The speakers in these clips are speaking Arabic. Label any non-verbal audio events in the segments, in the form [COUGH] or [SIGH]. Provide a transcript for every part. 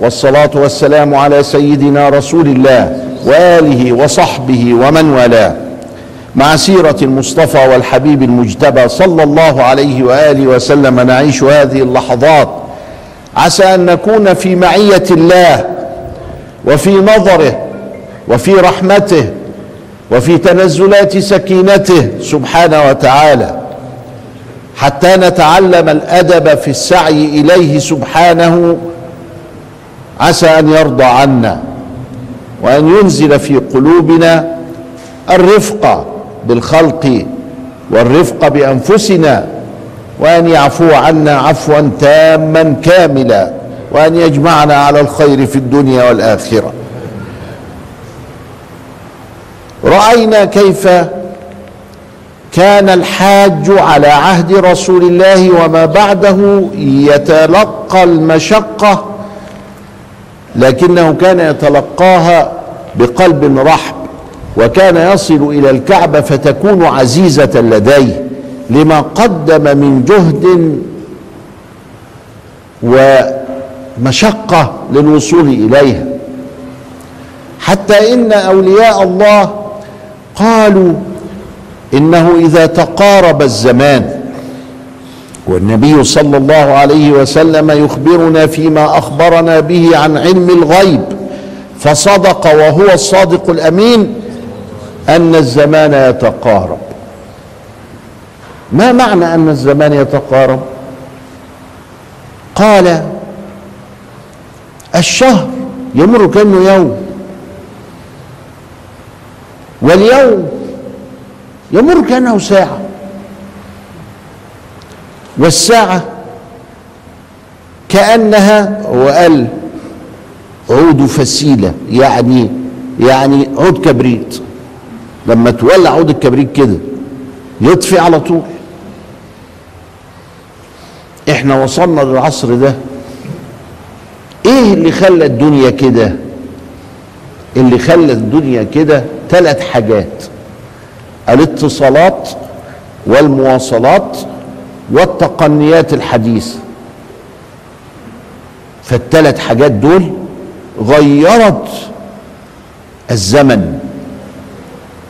والصلاة والسلام على سيدنا رسول الله وآله وصحبه ومن والاه. مع سيرة المصطفى والحبيب المجتبى صلى الله عليه وآله وسلم نعيش هذه اللحظات. عسى أن نكون في معية الله وفي نظره وفي رحمته وفي تنزلات سكينته سبحانه وتعالى. حتى نتعلم الأدب في السعي إليه سبحانه عسى أن يرضى عنا وأن ينزل في قلوبنا الرفق بالخلق والرفق بأنفسنا وأن يعفو عنا عفوا تاما كاملا وأن يجمعنا على الخير في الدنيا والآخرة. رأينا كيف كان الحاج على عهد رسول الله وما بعده يتلقى المشقة لكنه كان يتلقاها بقلب رحب وكان يصل إلى الكعبه فتكون عزيزة لديه لما قدم من جهد ومشقة للوصول إليها. حتى إن أولياء الله قالوا إنه إذا تقارب الزمان والنبي صلى الله عليه وسلم يخبرنا فيما أخبرنا به عن علم الغيب فصدق وهو الصادق الأمين أن الزمان يتقارب. ما معنى أن الزمان يتقارب؟ قال الشهر يمر كانه يوم واليوم يمر كانه ساعة. والساعة كأنها وقال عود فسيلة يعني يعني عود كبريت. لما تولع عود الكبريت كده يطفي على طول. إحنا وصلنا للعصر ده. إيه اللي خلى الدنيا كده؟ اللي خلى الدنيا كده ثلاث حاجات الاتصالات والمواصلات والتقنيات الحديثة. فالثلاث حاجات دول غيرت الزمن.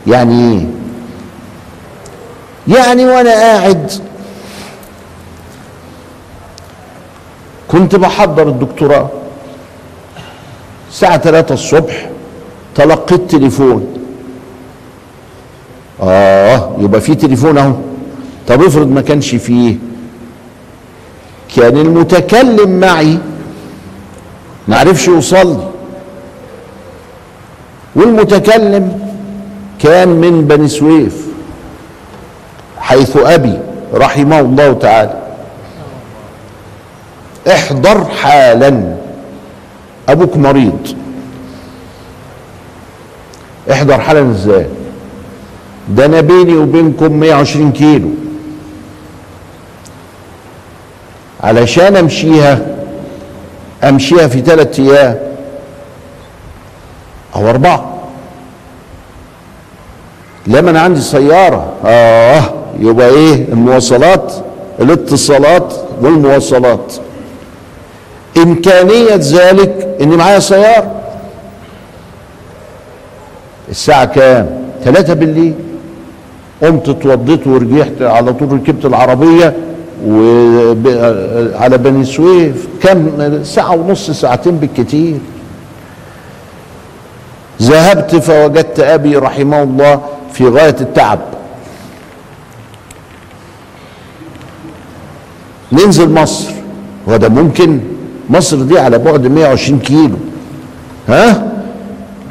يعني إيه؟ يعني وأنا قاعد كنت بحضر الدكتوراه. الساعة 3 الصبح تلقيت تليفون. آه يبقى في تليفون أهو. طب افرض ما كانش فيه. كان المتكلم معي. ما عرفش يوصل لي والمتكلم كان من بني سويف حيث أبي رحمه الله تعالى. احضر حالا. أبوك مريض. احضر حالا إزاي؟ ده أنا بيني وبينكم 120 كيلو. علشان امشيها امشيها في ثلاث أيام أو اربعة. لما أنا عندي سيارة. آه يبقى إيه؟ المواصلات الاتصالات والمواصلات. إمكانية ذلك ان معايا سيارة. الساعة كام؟ ثلاثة بالليل. قمت اتوضيت ورجعت على طول ركبت العربية. وعلى بني سويف كم ساعة ونص ساعتين بالكتير. ذهبت فوجدت أبي رحمه الله في غاية التعب. ننزل مصر. وده ممكن. مصر دي على بعد 120 كيلو. ها؟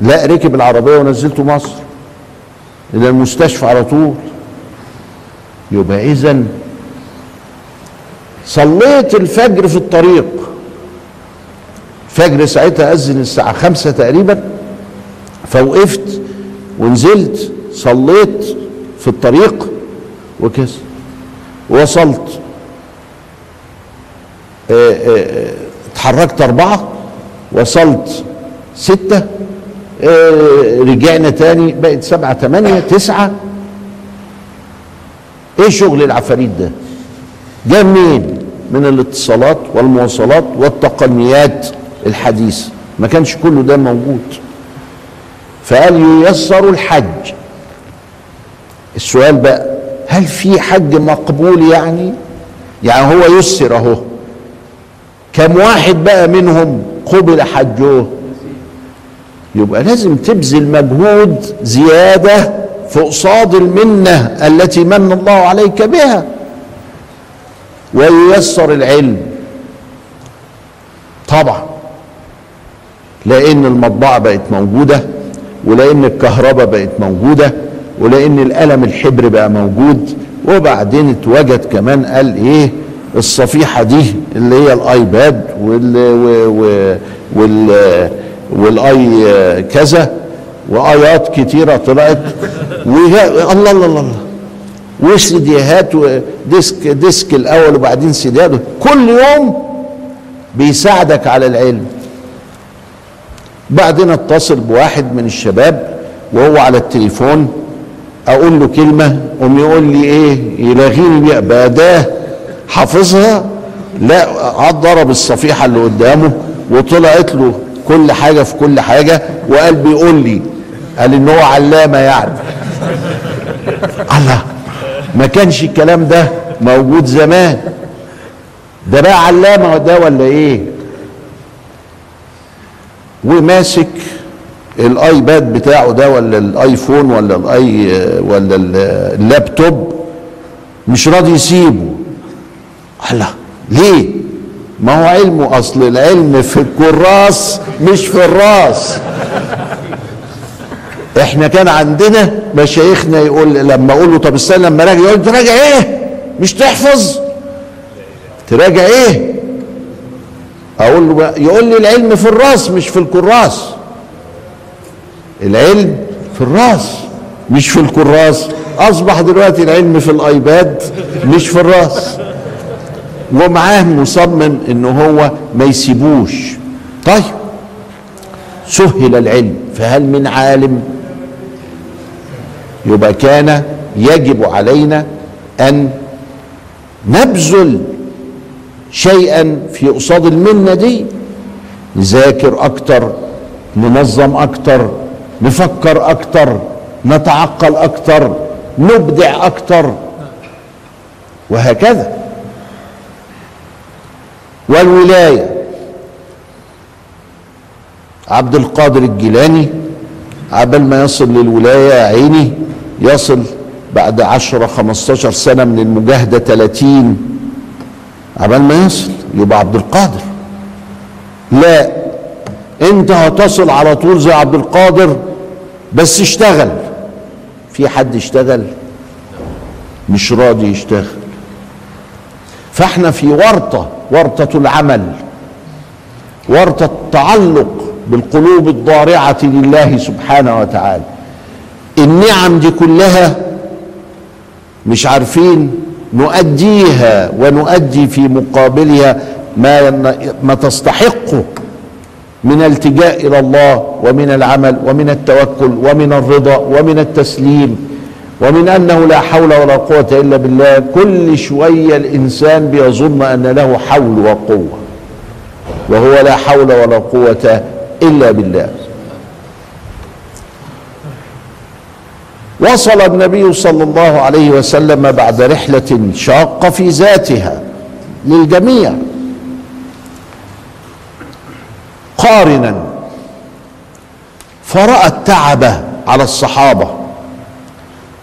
لا ركب العربية ونزلته مصر. إلى المستشفى على طول. يبقى إذا صليت الفجر في الطريق. الفجر ساعتها أذن الساعة خمسة تقريبا فوقفت ونزلت صليت في الطريق وكذا وصلت آه، آه، آه، اتحركت أربعة وصلت ستة آه، رجعنا تاني بقت سبعة تمانية تسعة. إيه شغل العفاريت ده؟ جاء منين؟ من الاتصالات والمواصلات والتقنيات الحديثة ما كانش كله ده موجود. فقال ييسر الحج. السؤال بقى هل في حج مقبول يعني؟ يعني هو يسر اهو. كم واحد بقى منهم قبل حجه؟ يبقى لازم تبذل مجهود زيادة في قصاد المنة التي من الله عليك بها. وييسر العلم. طبعا. لأن المطبعة بقت موجودة ولأن الكهرباء بقت موجودة ولأن القلم الحبر بقى موجود وبعدين اتوجد كمان قال إيه الصفيحة دي اللي هي الآيباد وال وال وال والاي كذا وآيات كتيرة طلعت الله الله الله. وسيديهات وديسك ديسك الأول وبعدين سيديات كل يوم بيساعدك على العلم. بعدين اتصل بواحد من الشباب وهو على التليفون أقول له كلمة قوم يقول لي إيه يلاغيني بيها. باداه حافظها لا عاد ضرب الصفيحة اللي قدامه وطلعت له كل حاجة في كل حاجة وقال بيقول لي قال إن هو علامة يعني. [LAUGHS] الله. ما كانش الكلام ده موجود زمان. ده بقى علامة ده ولا إيه؟ وماسك الآيباد بتاعه ده ولا الآيفون ولا الآي ولا اللابتوب مش راضي يسيبه. الله ليه؟ ما هو علمه أصل العلم في الكراس مش في الراس. إحنا كان عندنا مشايخنا يقول لما أقول له طب استنى لما راجع يقول تراجع إيه؟ مش تحفظ. تراجع إيه؟ أقول له يقول لي العلم في الراس مش في الكراس. العلم في الراس مش في الكراس. اصبح دلوقتي العلم في الايباد مش في الراس. ومعاه مصمم ان هو ما يسيبوش. طيب سهل العلم فهل من عالم يبقى كان يجب علينا أن نبذل شيئا في قصاد المنه دي نذاكر أكتر ننظم أكتر نفكر أكتر نتعقل أكتر نبدع أكتر وهكذا. والولاية عبد القادر الجيلاني عبال ما يصل للولاية يا عيني يصل بعد عشرة خمستاشر سنة من المجاهدة تلاتين. عبال ما يصل يبقى عبد القادر. لا انت هتصل على طول زي عبد القادر بس اشتغل. في حد اشتغل؟ مش راضي يشتغل. فاحنا في ورطة ورطة العمل ورطة التعلق. بالقلوب الضارعة لله سبحانه وتعالى. النعم دي كلها مش عارفين نؤديها ونؤدي في مقابلها ما ما تستحقه من التجاء إلى الله ومن العمل ومن التوكل ومن الرضا ومن التسليم ومن أنه لا حول ولا قوة إلا بالله. كل شوية الإنسان بيظن أن له حول وقوة. وهو لا حول ولا قوة إلا بالله. وصل النبي صلى الله عليه وسلم بعد رحلة شاقه في ذاتها للجميع. قارنا. فرأى التعب على الصحابة.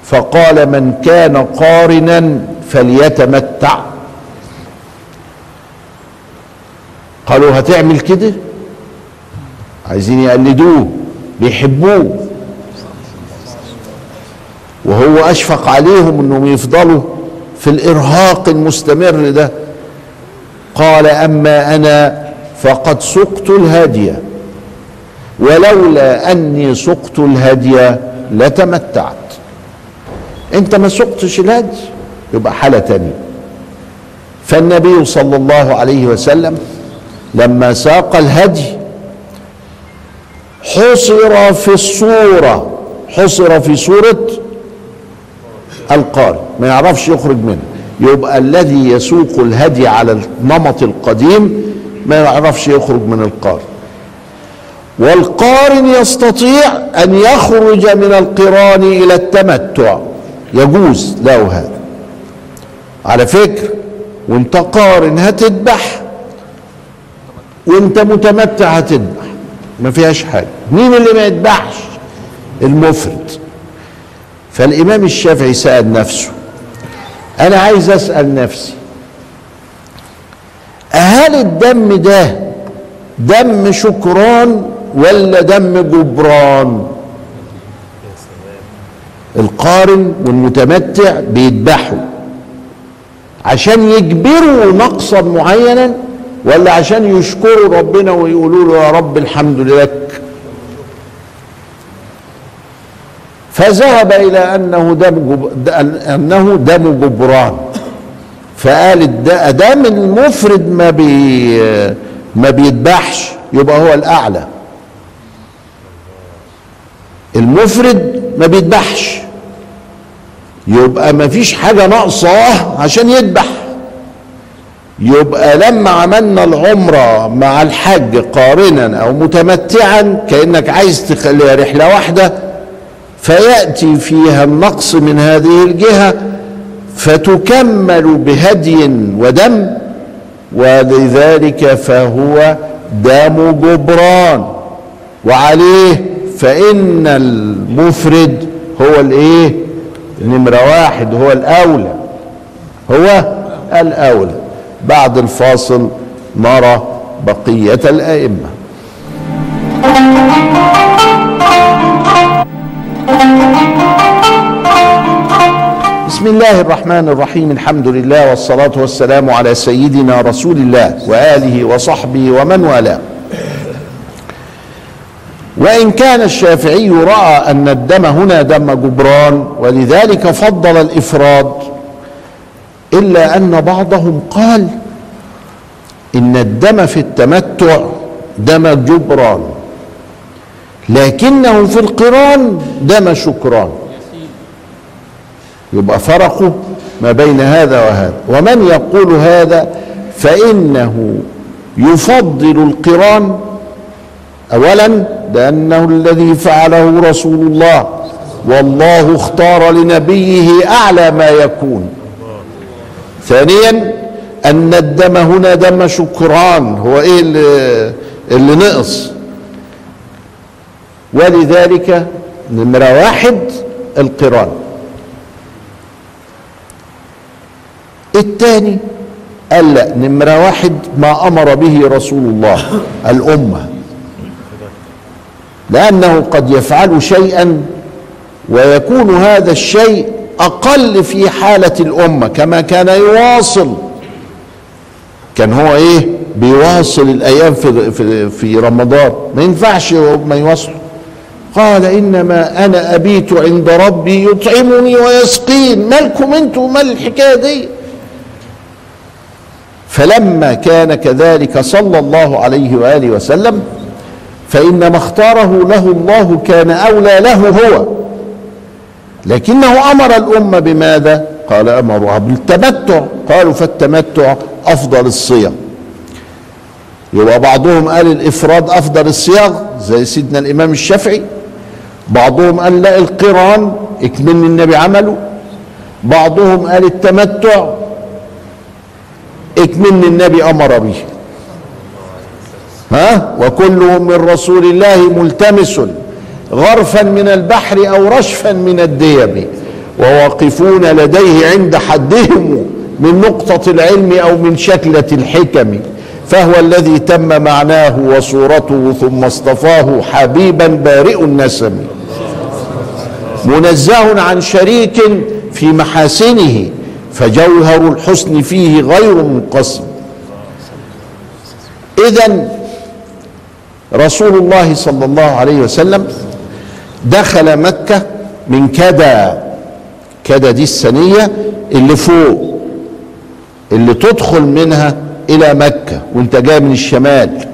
فقال من كان قارنا فليتمتع. قالوا هتعمل كده؟ عايزين يقلدوه بيحبوه. وهو أشفق عليهم إنهم يفضلوا في الإرهاق المستمر ده. قال أما أنا فقد سقت الهدي ولولا أني سقت الهدي لتمتعت. أنت ما سقتش الهدي يبقى حالة تانية. فالنبي صلى الله عليه وسلم لما ساق الهدي حصر في الصورة. حصر في صورة القارئ. ما يعرفش يخرج منه. يبقى الذي يسوق الهدي على النمط القديم ما يعرفش يخرج من القارن والقارن يستطيع أن يخرج من القران إلى التمتع. يجوز له هذا. على فكره وانت قارن هتذبح وانت متمتع هتذبح. ما فيهاش حاجة. مين اللي ما يذبحش المفرد. فالإمام الشافعي سأل نفسه أنا عايز أسأل نفسي هل الدم ده دم شكران ولا دم جبران؟ القارن والمتمتع بيذبحوا عشان يجبروا نقصا معينا ولا عشان يشكروا ربنا ويقولوا له يا رب الحمد لك. فذهب إلى أنه دم. أنه دم جبران. فقال أدام المفرد ما بي ما بيذبحش يبقى هو الأعلى. المفرد ما بيذبحش. يبقى ما فيش حاجة ناقصاه عشان يذبح. يبقى لما عملنا العمرة مع الحج قارنا أو متمتعا كأنك عايز تخليها رحلة واحدة فيأتي فيها النقص من هذه الجهة فتكمل بهدي ودم ولذلك فهو دم جبران. وعليه فإن المفرد هو الإيه؟ نمرة واحد هو الأولى هو الأولى. بعد الفاصل نرى بقية الأئمة. بسم الله الرحمن الرحيم. الحمد لله والصلاة والسلام على سيدنا رسول الله وآله وصحبه ومن والاه. وإن كان الشافعي رأى أن الدم هنا دم جبران ولذلك فضل الإفراد إلا أن بعضهم قال إن الدم في التمتع دم جبران لكنه في القران دم شكران. يبقى فرقوا ما بين هذا وهذا. ومن يقول هذا فإنه يفضل القران أولا لأنه الذي فعله رسول الله والله اختار لنبيه أعلى ما يكون. ثانيا أن الدم هنا دم شكران هو إيه اللي, اللي نقص؟ ولذلك نمرة واحد القران. الثاني قال لا نمرة واحد ما أمر به رسول الله الأمة. لأنه قد يفعل شيئا ويكون هذا الشيء أقل في حالة الأمة كما كان يواصل. كان هو إيه؟ بيواصل الأيام في, في, في رمضان. ما ينفعش ما يواصل. قال إنما أنا أبيت عند ربي يطعمني ويسقين. مالكم أنتوا مال الحكاية دي؟ فلما كان كذلك صلى الله عليه وآله وسلم فإن ما اختاره له الله كان أولى له هو. لكنه أمر الأمة بماذا؟ قال أمرها بالتمتع. قالوا فالتمتع أفضل الصيغ يبقى بعضهم قال الإفراد أفضل الصيغ زي سيدنا الإمام الشافعي. بعضهم قال لا القران إكمل النبي عمله. بعضهم قال التمتع إكمل النبي أمر به. ها؟ وكلهم من رسول الله ملتمس. غرفا من البحر أو رشفا من الديم وواقفون لديه عند حدهم من نقطة العلم أو من شكلة الحكم فهو الذي تم معناه وصورته ثم اصطفاه حبيبا بارئ النسم. منزه عن شريك في محاسنه فجوهر الحسن فيه غير منقسم. اذا رسول الله صلى الله عليه وسلم دخل مكة من كدا. كدا دي الثانية اللي فوق اللي تدخل منها إلى مكة وانت جاي من الشمال.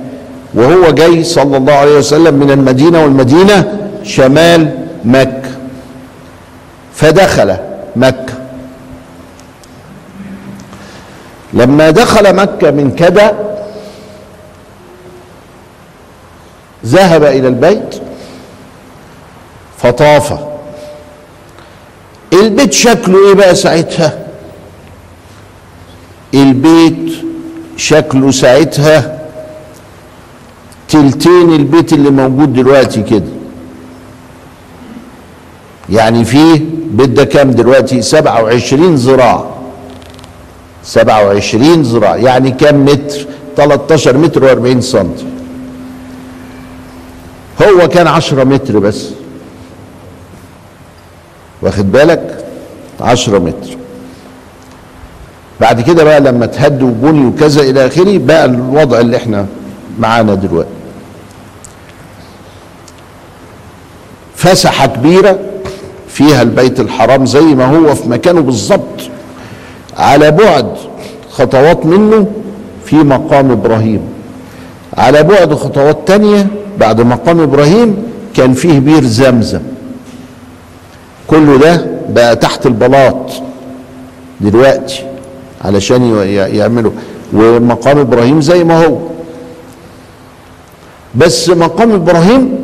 وهو جاي صلى الله عليه وسلم من المدينة والمدينة شمال مكة. فدخل مكة. لما دخل مكة من كدا ذهب إلى البيت. فطاف. البيت شكله إيه بقى ساعتها؟ البيت شكله ساعتها تلتين البيت اللي موجود دلوقتي كده. يعني فيه بيت ده كام دلوقتي؟ 27 ذراع. 27 ذراع يعني كام متر؟ 13 متر و40 سنتي. هو كان 10 متر بس. واخد بالك؟ 10 متر. بعد كده بقى لما تهد وبني وكذا إلى آخره بقى الوضع اللي إحنا معانا دلوقتي. فسحة كبيرة فيها البيت الحرام زي ما هو في مكانه بالظبط. على بعد خطوات منه في مقام إبراهيم. على بعد خطوات تانية بعد مقام إبراهيم كان فيه بير زمزم. كله ده بقى تحت البلاط دلوقتي علشان يعملوا. ومقام إبراهيم زي ما هو. بس مقام إبراهيم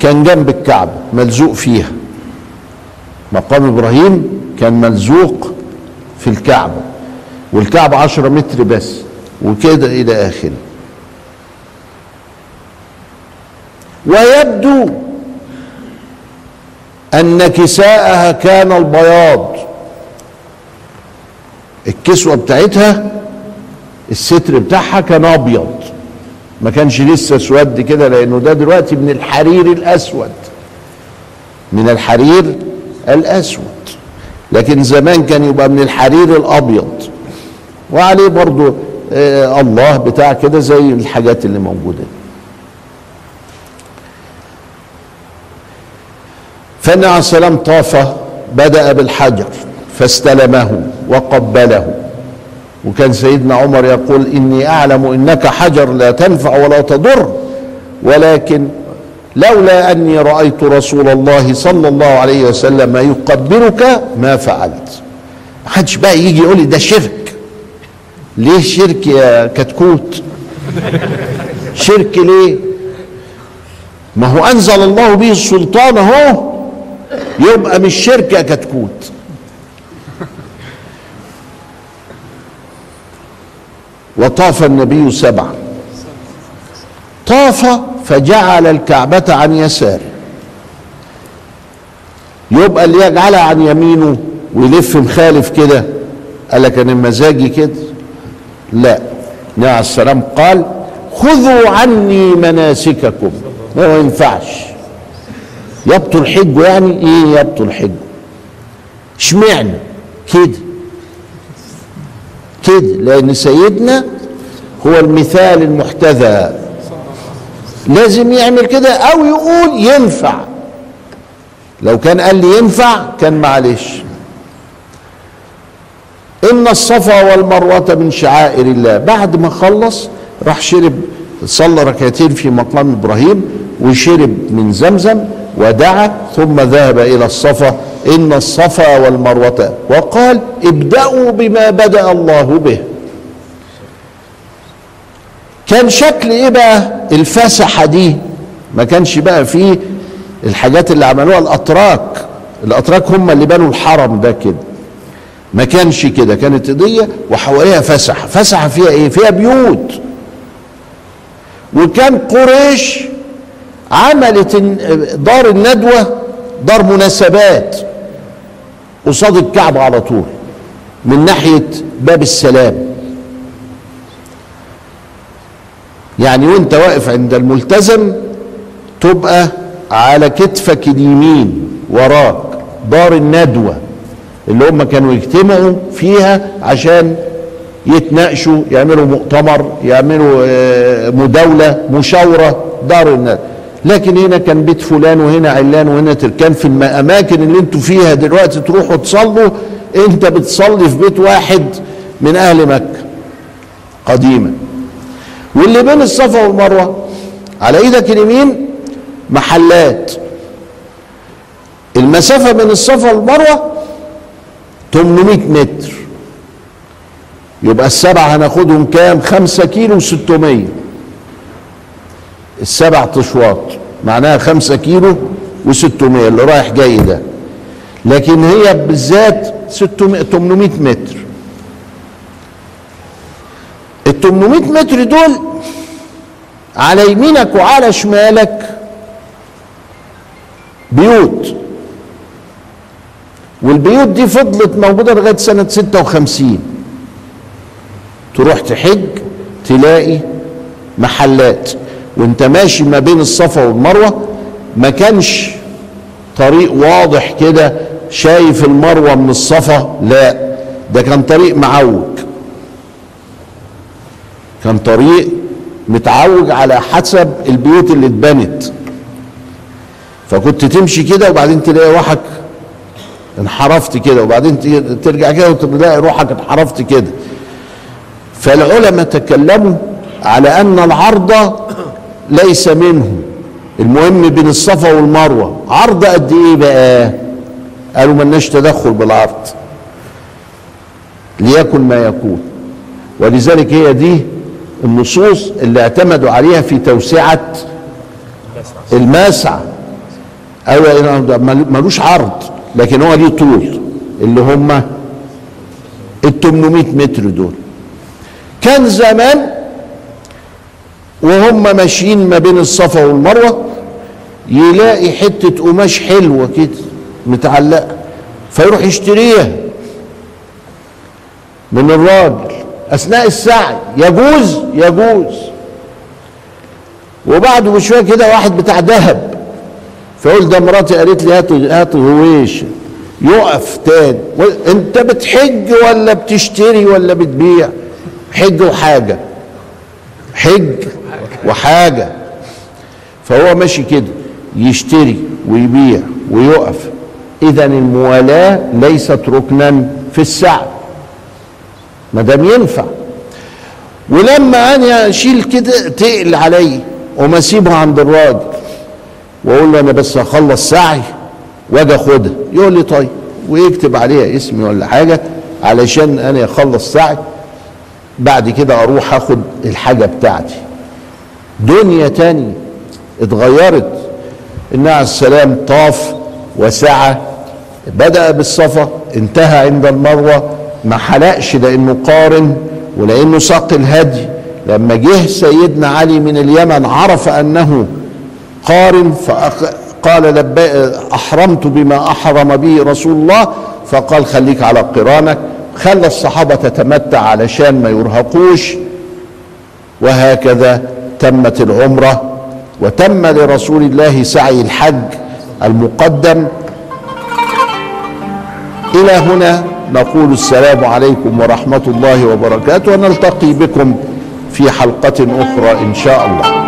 كان جنب الكعبة ملزوق فيها. مقام إبراهيم كان ملزوق في الكعبة. والكعبة عشرة متر بس وكده إلى آخره. ويبدو أن كساءها كان البياض. الكسوة بتاعتها الستر بتاعها كان أبيض. ما كانش لسه اسود كده لأنه ده دلوقتي من الحرير الأسود. من الحرير الأسود. لكن زمان كان يبقى من الحرير الأبيض. وعليه برضو آه الله بتاع كده زي الحاجات اللي موجودة. دي فالنبي عليه السلام طاف بدأ بالحجر فاستلمه وقبله. وكان سيدنا عمر يقول إني أعلم إنك حجر لا تنفع ولا تضر ولكن لولا أني رأيت رسول الله صلى الله عليه وسلم يقبلك ما فعلت. ما حدش بقى يجي يقول لي ده شرك. ليه شرك يا كتكوت؟ شرك ليه؟ ما هو أنزل الله به السلطان أهو. يبقى مش شرك يا كتكوت. وطاف النبي سبعا. طاف فجعل الكعبة عن يساره. يبقى اللي يجعلها عن يمينه ويلف مخالف كده قال لك أنا مزاجي كده؟ لا. النبي عليه السلام قال خذوا عني مناسككم. ما ينفعش. يبطل حجه يعني؟ إيه يبطل حجه؟ إشمعنى؟ كده. كده لأن سيدنا هو المثال المحتذى. لازم يعمل كده أو يقول ينفع. لو كان قال لي ينفع كان معلش. إن الصفا والمروة من شعائر الله. بعد ما خلص راح شرب صلى ركعتين في مقام إبراهيم وشرب من زمزم ودعا ثم ذهب إلى الصفا إن الصفا والمروة. وقال ابدأوا بما بدأ الله به. كان شكل إيه بقى؟ الفسحة دي. ما كانش بقى فيه الحاجات اللي عملوها الأتراك. الأتراك هم اللي بنوا الحرم ده كده. ما كانش كده كانت قضية وحواليها فسحة. فسحة فيها إيه؟ فيها بيوت. وكان قريش عملت دار الندوة دار مناسبات قصاد الكعبه على طول من ناحية باب السلام. يعني وأنت واقف عند الملتزم تبقى على كتفك اليمين وراك دار الندوة اللي هم كانوا يجتمعوا فيها عشان يتناقشوا يعملوا مؤتمر يعملوا آه، مداولة مشاورة دار الناس لكن هنا كان بيت فلان وهنا علان وهنا تركان في الاماكن اللي أنتوا فيها دلوقتي تروحوا تصلوا انت بتصلي في بيت واحد من أهل مكة قديما. واللي بين الصفا والمروة على إيدك اليمين محلات. المسافة بين الصفا والمروة 800 متر. يبقى السبعة هناخدهم كام؟ 5 كيلو و600 السبع تشواط معناها خمسة كيلو وستمية اللي رايح جاي ده. لكن هي بالذات 600 800 متر. ال 800 متر دول على يمينك وعلى شمالك بيوت. والبيوت دي فضلت موجودة لغاية سنة 56 تروح تحج تلاقي محلات. وانت ماشي ما بين الصفا والمروة ما كانش طريق واضح كده شايف المروة من الصفا لا ده كان طريق معوج. كان طريق متعوج على حسب البيوت اللي اتبنت. فكنت تمشي كده وبعدين تلاقي روحك انحرفت كده وبعدين ترجع كده وتلاقي روحك انحرفت كده. فالعلماء تكلموا على أن العرض ليس منه. المهم بين الصفا والمروة. عرض قد إيه بقى؟ قالوا ملناش تدخل بالعرض. ليكن ما يكون. ولذلك هي دي النصوص اللي اعتمدوا عليها في توسعة المسعى أيوه ملوش عرض لكن هو ليه طول اللي هم ال 800 متر دول. كان زمان وهم ماشيين ما بين الصفا والمروة يلاقي حتة قماش حلوة كده متعلقة فيروح يشتريها. من الراجل أثناء السعي يجوز؟ يجوز. وبعد بشوية كده واحد بتاع ذهب فيقول ده مراتي قالت لي هات هات هويش. يقف تاني. انت بتحج ولا بتشتري ولا بتبيع؟ حج وحاجة. حج. وحاجة. فهو ماشي كده يشتري ويبيع ويقف. إذا الموالاة ليست ركنا في السعي. ما دام ينفع. ولما أنا أشيل كده تقل علي وما أسيبها عند الراجل وأقول له أنا بس هخلص سعي وأجي أخدها. يقول لي طيب ويكتب عليها اسمي ولا حاجة علشان أنا أخلص سعي. بعد كده أروح أخد الحاجة بتاعتي. دنيا تانية اتغيرت النبي عليه السلام طاف وسعى. بدأ بالصفا انتهى عند المروة. ما حلقش لأنه قارن ولأنه ساق الهدي. لما جه سيدنا علي من اليمن عرف أنه قارن فقال أحرمت بما أحرم به رسول الله. فقال خليك على قرانك. خلى الصحابة تتمتع علشان ما يرهقوش. وهكذا تمت العمرة وتم لرسول الله سعي الحج المقدم. إلى هنا نقول السلام عليكم ورحمة الله وبركاته ونلتقي بكم في حلقة أخرى إن شاء الله.